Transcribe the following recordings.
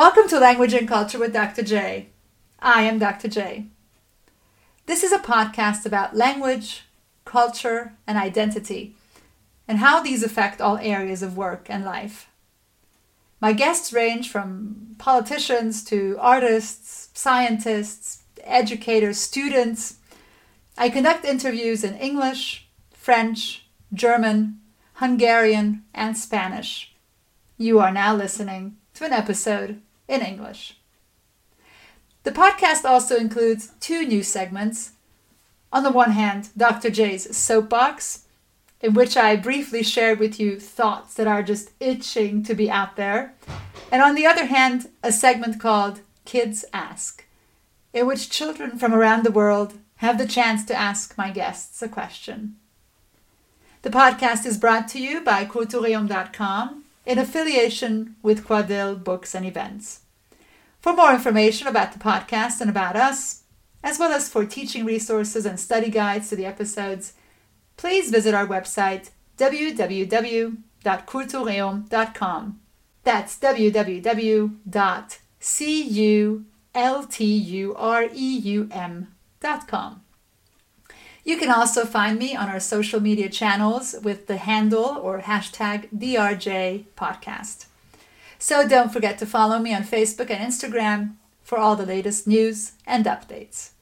Welcome to Language and Culture with Dr. J. I am Dr. J. This is a podcast about language, culture, and identity, and how these affect all areas of work and life. My guests range from politicians to artists, scientists, educators, students. I conduct interviews in English, French, German, Hungarian, and Spanish. You are now listening to an episode in English. The podcast also includes two new segments. On the one hand, Dr. J's Soapbox, in which I briefly share with you thoughts that are just itching to be out there. And on the other hand, a segment called Kids Ask, in which children from around the world have the chance to ask my guests a question. The podcast is brought to you by Cultureum.com in affiliation with Quadylle Books and Events. For more information about the podcast and about us, as well as for teaching resources and study guides to the episodes, please visit our website www.cultureum.com. That's www.cultureum.com. You can also find me on our social media channels with the handle or hashtag DRJ podcast. So don't forget to follow me on Facebook and Instagram for all the latest news and updates.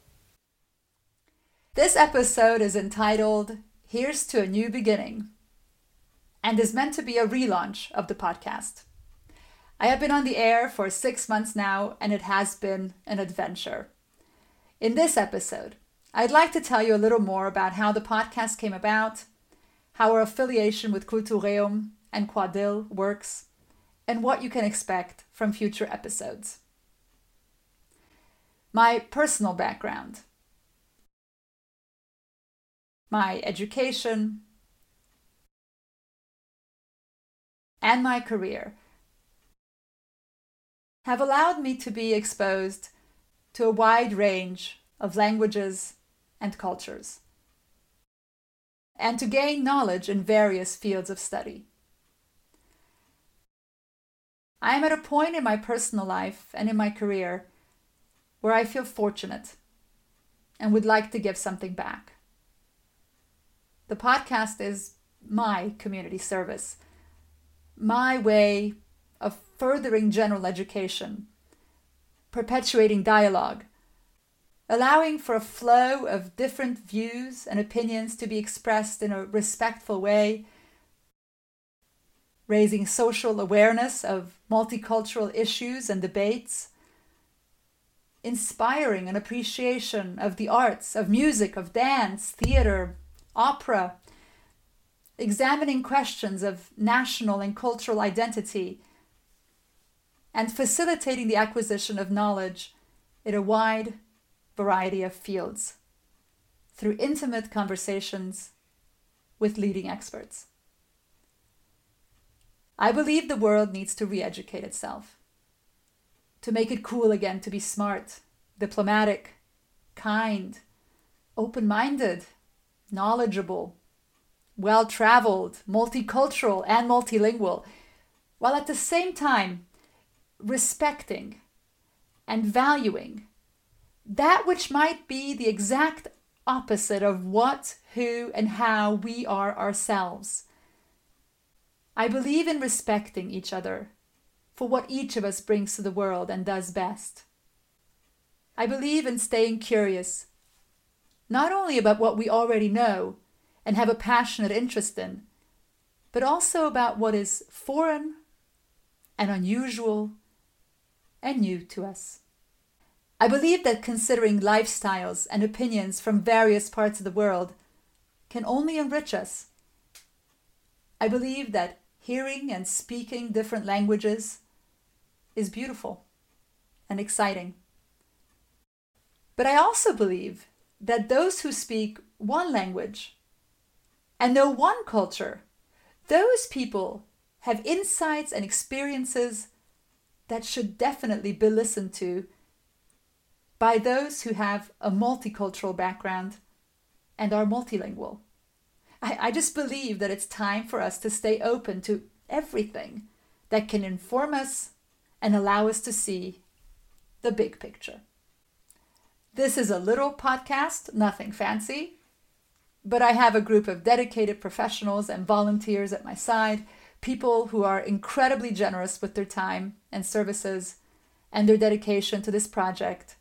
This episode is entitled Here's to a New Beginning and is meant to be a relaunch of the podcast. I have been on the air for six months now, and it has been an adventure. In this episode, I'd like to tell you a little more about how the podcast came about, how our affiliation with Cultureum and Quadylle works, and what you can expect from future episodes. My personal background, my education, and my career have allowed me to be exposed to a wide range of languages and cultures, and to gain knowledge in various fields of study. I am at a point in my personal life and in my career where I feel fortunate and would like to give something back. The podcast is my community service, my way of furthering general education, perpetuating dialogue, allowing for a flow of different views and opinions to be expressed in a respectful way, raising social awareness of multicultural issues and debates, inspiring an appreciation of the arts, of music, of dance, theater, opera, examining questions of national and cultural identity, and facilitating the acquisition of knowledge in a wide variety of fields through intimate conversations with leading experts. I believe the world needs to re educate itself, to make it cool again to be smart, diplomatic, kind, open minded, knowledgeable, well traveled, multicultural, and multilingual, while at the same time respecting and valuing that which might be the exact opposite of what, who, and how we are ourselves. I believe in respecting each other for what each of us brings to the world and does best. I believe in staying curious, not only about what we already know and have a passionate interest in, but also about what is foreign and unusual and new to us. I believe that considering lifestyles and opinions from various parts of the world can only enrich us. I believe that hearing and speaking different languages is beautiful and exciting. But I also believe that those who speak one language and know one culture, those people have insights and experiences that should definitely be listened to by those who have a multicultural background and are multilingual. I, I just believe that it's time for us to stay open to everything that can inform us and allow us to see the big picture. This is a little podcast, nothing fancy, but I have a group of dedicated professionals and volunteers at my side, people who are incredibly generous with their time and services and their dedication to this project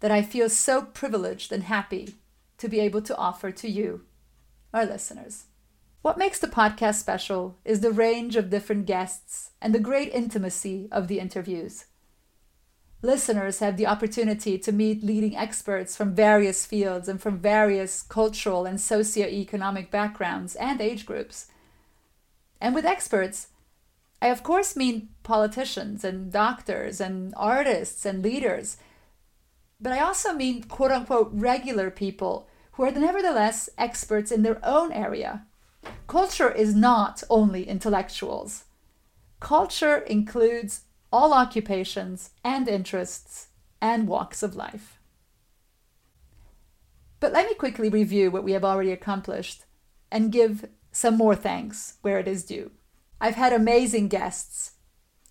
that I feel so privileged and happy to be able to offer to you, our listeners. What makes the podcast special is the range of different guests and the great intimacy of the interviews. Listeners have the opportunity to meet leading experts from various fields and from various cultural and socioeconomic backgrounds and age groups. And with experts, I of course mean politicians and doctors and artists and leaders, but I also mean quote unquote regular people who are nevertheless experts in their own area. Culture is not only intellectuals. Culture includes all occupations and interests and walks of life. But let me quickly review what we have already accomplished and give some more thanks where it is due. I've had amazing guests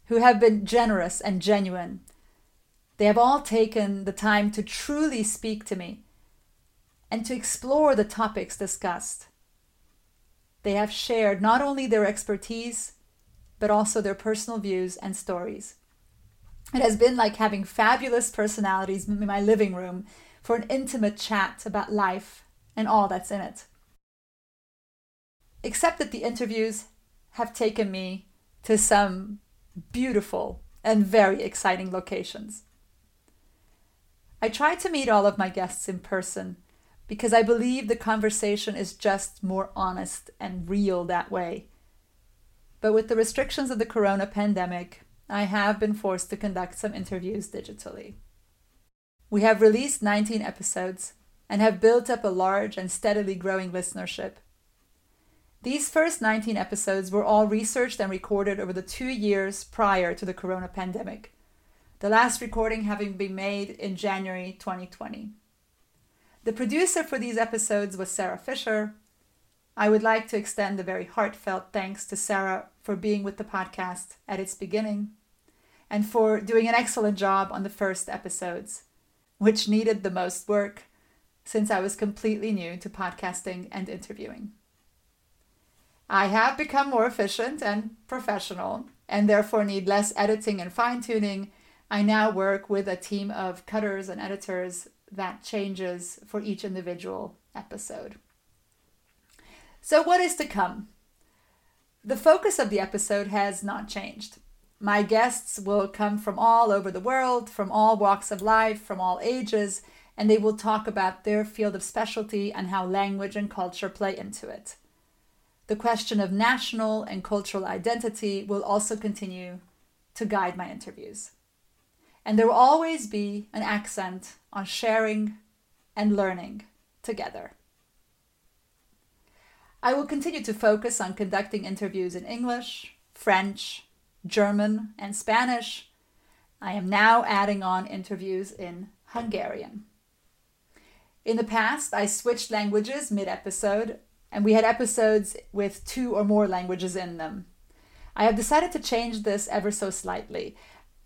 who have been generous and genuine. They have all taken the time to truly speak to me and to explore the topics discussed. They have shared not only their expertise, but also their personal views and stories. It has been like having fabulous personalities in my living room for an intimate chat about life and all that's in it. Except that the interviews have taken me to some beautiful and very exciting locations. I try to meet all of my guests in person because I believe the conversation is just more honest and real that way. But with the restrictions of the corona pandemic, I have been forced to conduct some interviews digitally. We have released 19 episodes and have built up a large and steadily growing listenership these first 19 episodes were all researched and recorded over the two years prior to the corona pandemic, the last recording having been made in January 2020. The producer for these episodes was Sarah Fisher. I would like to extend a very heartfelt thanks to Sarah for being with the podcast at its beginning and for doing an excellent job on the first episodes, which needed the most work since I was completely new to podcasting and interviewing. I have become more efficient and professional and therefore need less editing and fine tuning. I now work with a team of cutters and editors that changes for each individual episode. So, what is to come? The focus of the episode has not changed. My guests will come from all over the world, from all walks of life, from all ages, and they will talk about their field of specialty and how language and culture play into it the question of national and cultural identity will also continue to guide my interviews. And there will always be an accent on sharing and learning together. I will continue to focus on conducting interviews in English, French, German, and Spanish. I am now adding on interviews in Hungarian. In the past, I switched languages mid episode and we had episodes with two or more languages in them. I have decided to change this ever so slightly.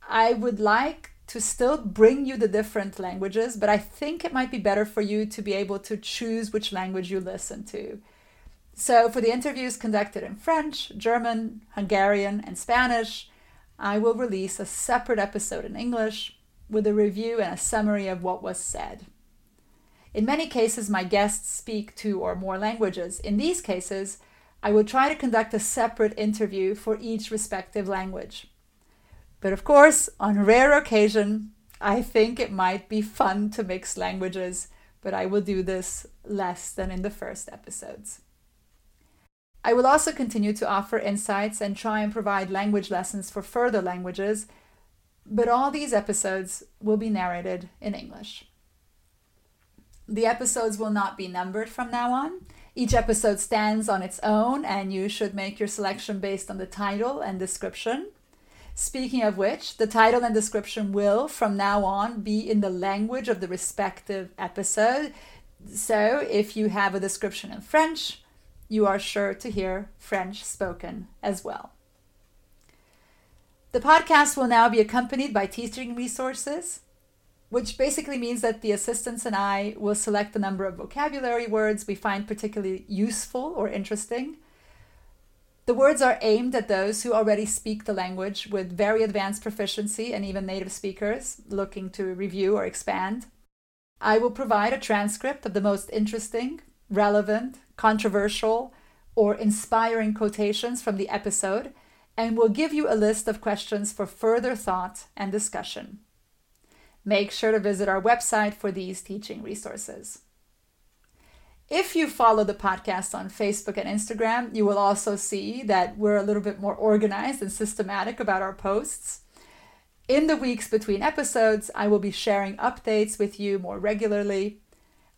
I would like to still bring you the different languages, but I think it might be better for you to be able to choose which language you listen to. So, for the interviews conducted in French, German, Hungarian, and Spanish, I will release a separate episode in English with a review and a summary of what was said. In many cases, my guests speak two or more languages. In these cases, I will try to conduct a separate interview for each respective language. But of course, on rare occasion, I think it might be fun to mix languages, but I will do this less than in the first episodes. I will also continue to offer insights and try and provide language lessons for further languages, but all these episodes will be narrated in English. The episodes will not be numbered from now on. Each episode stands on its own, and you should make your selection based on the title and description. Speaking of which, the title and description will, from now on, be in the language of the respective episode. So if you have a description in French, you are sure to hear French spoken as well. The podcast will now be accompanied by teaching resources, which basically means that the assistants and I will select a number of vocabulary words we find particularly useful or interesting. The words are aimed at those who already speak the language with very advanced proficiency and even native speakers looking to review or expand. I will provide a transcript of the most interesting, relevant, controversial, or inspiring quotations from the episode and will give you a list of questions for further thought and discussion. Make sure to visit our website for these teaching resources. If you follow the podcast on Facebook and Instagram, you will also see that we're a little bit more organized and systematic about our posts. In the weeks between episodes, I will be sharing updates with you more regularly.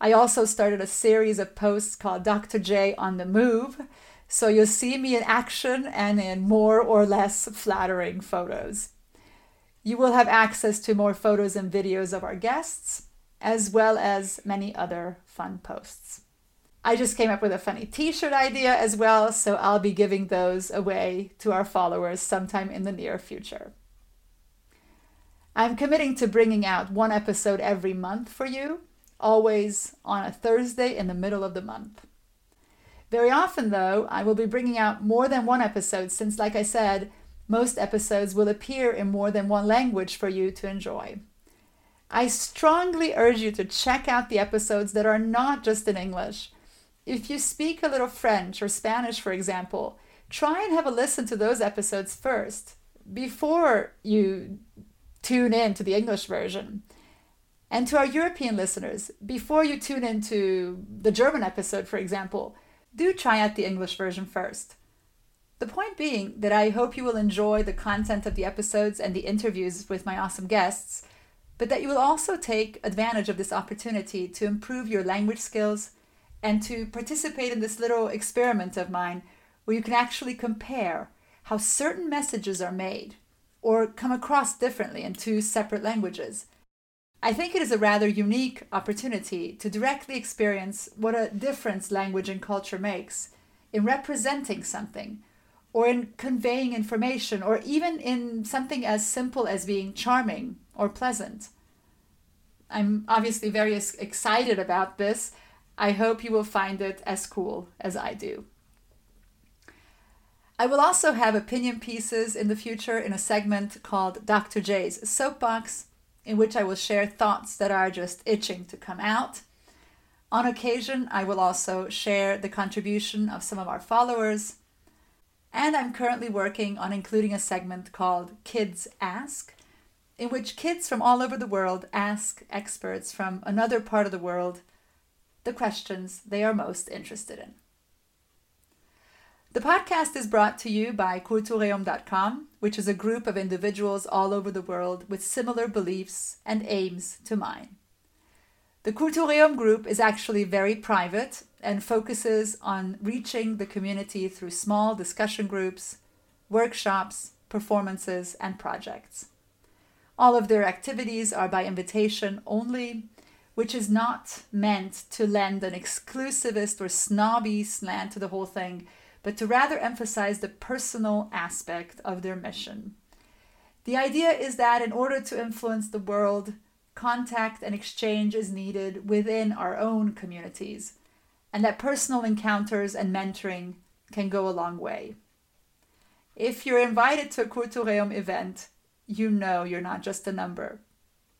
I also started a series of posts called Dr. J on the Move, so you'll see me in action and in more or less flattering photos. You will have access to more photos and videos of our guests, as well as many other fun posts. I just came up with a funny t shirt idea as well, so I'll be giving those away to our followers sometime in the near future. I'm committing to bringing out one episode every month for you, always on a Thursday in the middle of the month. Very often, though, I will be bringing out more than one episode since, like I said, most episodes will appear in more than one language for you to enjoy. I strongly urge you to check out the episodes that are not just in English. If you speak a little French or Spanish, for example, try and have a listen to those episodes first before you tune in to the English version. And to our European listeners, before you tune into the German episode, for example, do try out the English version first. The point being that I hope you will enjoy the content of the episodes and the interviews with my awesome guests, but that you will also take advantage of this opportunity to improve your language skills and to participate in this little experiment of mine where you can actually compare how certain messages are made or come across differently in two separate languages. I think it is a rather unique opportunity to directly experience what a difference language and culture makes in representing something, or in conveying information, or even in something as simple as being charming or pleasant. I'm obviously very excited about this. I hope you will find it as cool as I do. I will also have opinion pieces in the future in a segment called Dr. J's Soapbox, in which I will share thoughts that are just itching to come out. On occasion, I will also share the contribution of some of our followers. And I'm currently working on including a segment called Kids Ask, in which kids from all over the world ask experts from another part of the world the questions they are most interested in. The podcast is brought to you by Cultureum.com, which is a group of individuals all over the world with similar beliefs and aims to mine. The Cultureum group is actually very private and focuses on reaching the community through small discussion groups, workshops, performances, and projects. All of their activities are by invitation only, which is not meant to lend an exclusivist or snobby slant to the whole thing but to rather emphasize the personal aspect of their mission. The idea is that in order to influence the world, contact and exchange is needed within our own communities, and that personal encounters and mentoring can go a long way. If you're invited to a Cultureum event, you know you're not just a number.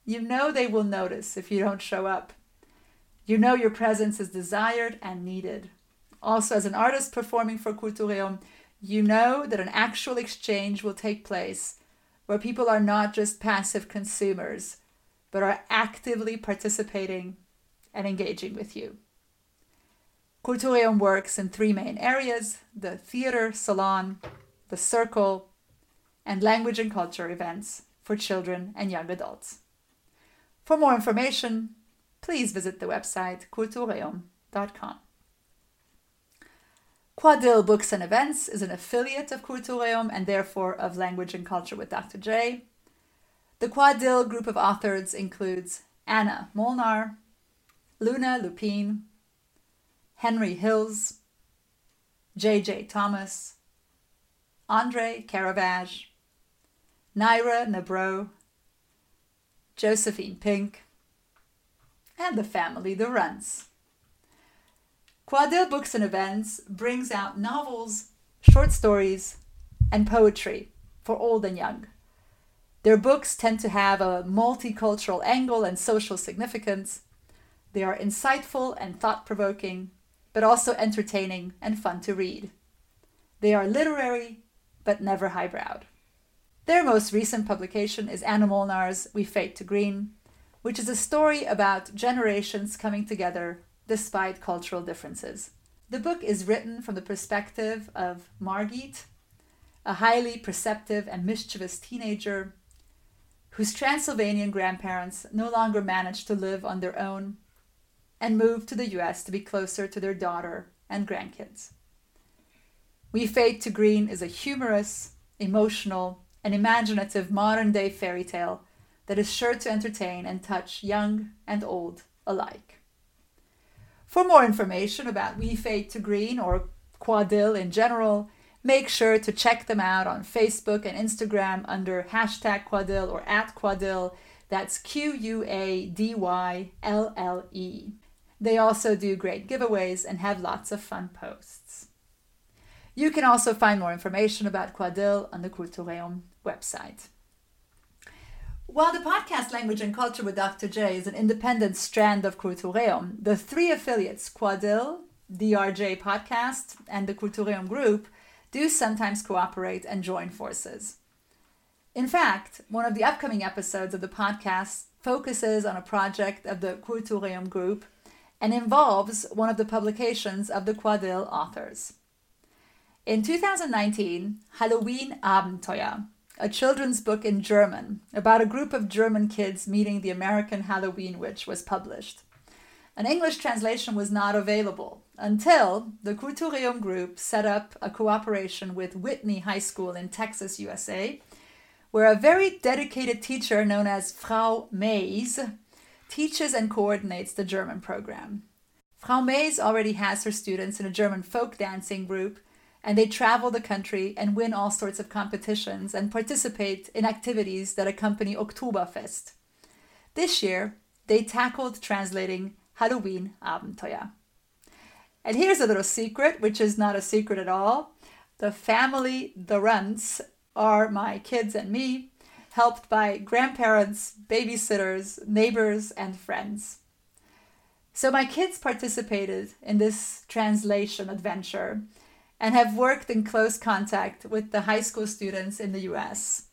You know they will notice if you don't show up. You know your presence is desired and needed also as an artist performing for Cultureum, you know that an actual exchange will take place where people are not just passive consumers, but are actively participating and engaging with you. Cultureum works in three main areas the theater, salon, the circle, and language and culture events for children and young adults. For more information, please visit the website cultureum.com. Quadylle Books and Events is an affiliate of Cultureum and therefore of Language and Culture with Dr. J. The Quadylle group of authors includes Anna Molnar, Luna Lupine, Henry Hills, J.J. Thomas, Andre Caravage, Naira Nabro, Josephine Pink, and the family The Runts. Quadil Books and Events brings out novels, short stories, and poetry for old and young. Their books tend to have a multicultural angle and social significance. They are insightful and thought provoking, but also entertaining and fun to read. They are literary, but never highbrowed. Their most recent publication is Anna Molnar's We Fade to Green, which is a story about generations coming together despite cultural differences. The book is written from the perspective of Margit, a highly perceptive and mischievous teenager whose Transylvanian grandparents no longer managed to live on their own and move to the US to be closer to their daughter and grandkids. We Fade to Green is a humorous, emotional, and imaginative modern day fairy tale that is sure to entertain and touch young and old alike. For more information about We Fade to Green or Quadylle in general, make sure to check them out on Facebook and Instagram under hashtag Quadylle or at Quadylle. That's Q U A D Y L L E. They also do great giveaways and have lots of fun posts. You can also find more information about Quadylle on the Kultureum website. While the podcast Language and Culture with Dr. J is an independent strand of Kultureum, the three affiliates, Quadylle, DRJ Podcast, and the Kultureum Group, do sometimes cooperate and join forces. In fact, one of the upcoming episodes of the podcast focuses on a project of the Kultureum Group and involves one of the publications of the Quadylle authors. In 2019, Halloween Abenteuer a children's book in German about a group of German kids meeting the American Halloween witch was published. An English translation was not available until the Kultureum group set up a cooperation with Whitney High School in Texas, USA, where a very dedicated teacher known as Frau Mays teaches and coordinates the German program. Frau Mays already has her students in a German folk dancing group and they travel the country and win all sorts of competitions and participate in activities that accompany Oktoberfest. This year, they tackled translating Halloween Abenteuer. And here's a little secret, which is not a secret at all. The family, the Runts, are my kids and me, helped by grandparents, babysitters, neighbors, and friends. So my kids participated in this translation adventure and have worked in close contact with the high school students in the US.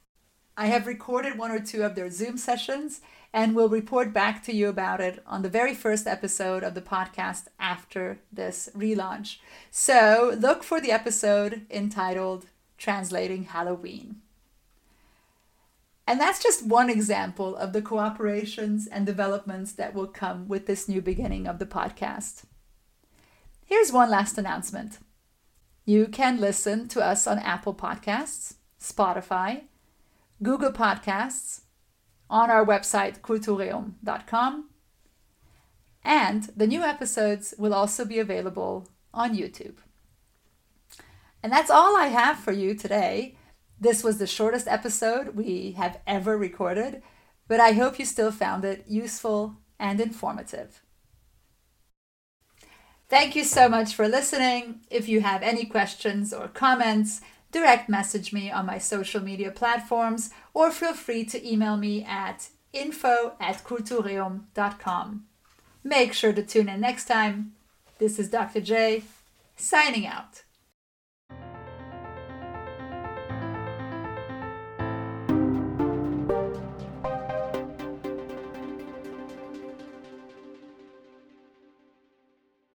I have recorded one or two of their Zoom sessions and will report back to you about it on the very first episode of the podcast after this relaunch. So look for the episode entitled Translating Halloween. And that's just one example of the cooperations and developments that will come with this new beginning of the podcast. Here's one last announcement. You can listen to us on Apple Podcasts, Spotify, Google Podcasts, on our website kultureum.com, and the new episodes will also be available on YouTube. And that's all I have for you today. This was the shortest episode we have ever recorded, but I hope you still found it useful and informative. Thank you so much for listening. If you have any questions or comments, direct message me on my social media platforms or feel free to email me at info at kultureum.com. Make sure to tune in next time. This is Dr. J, signing out.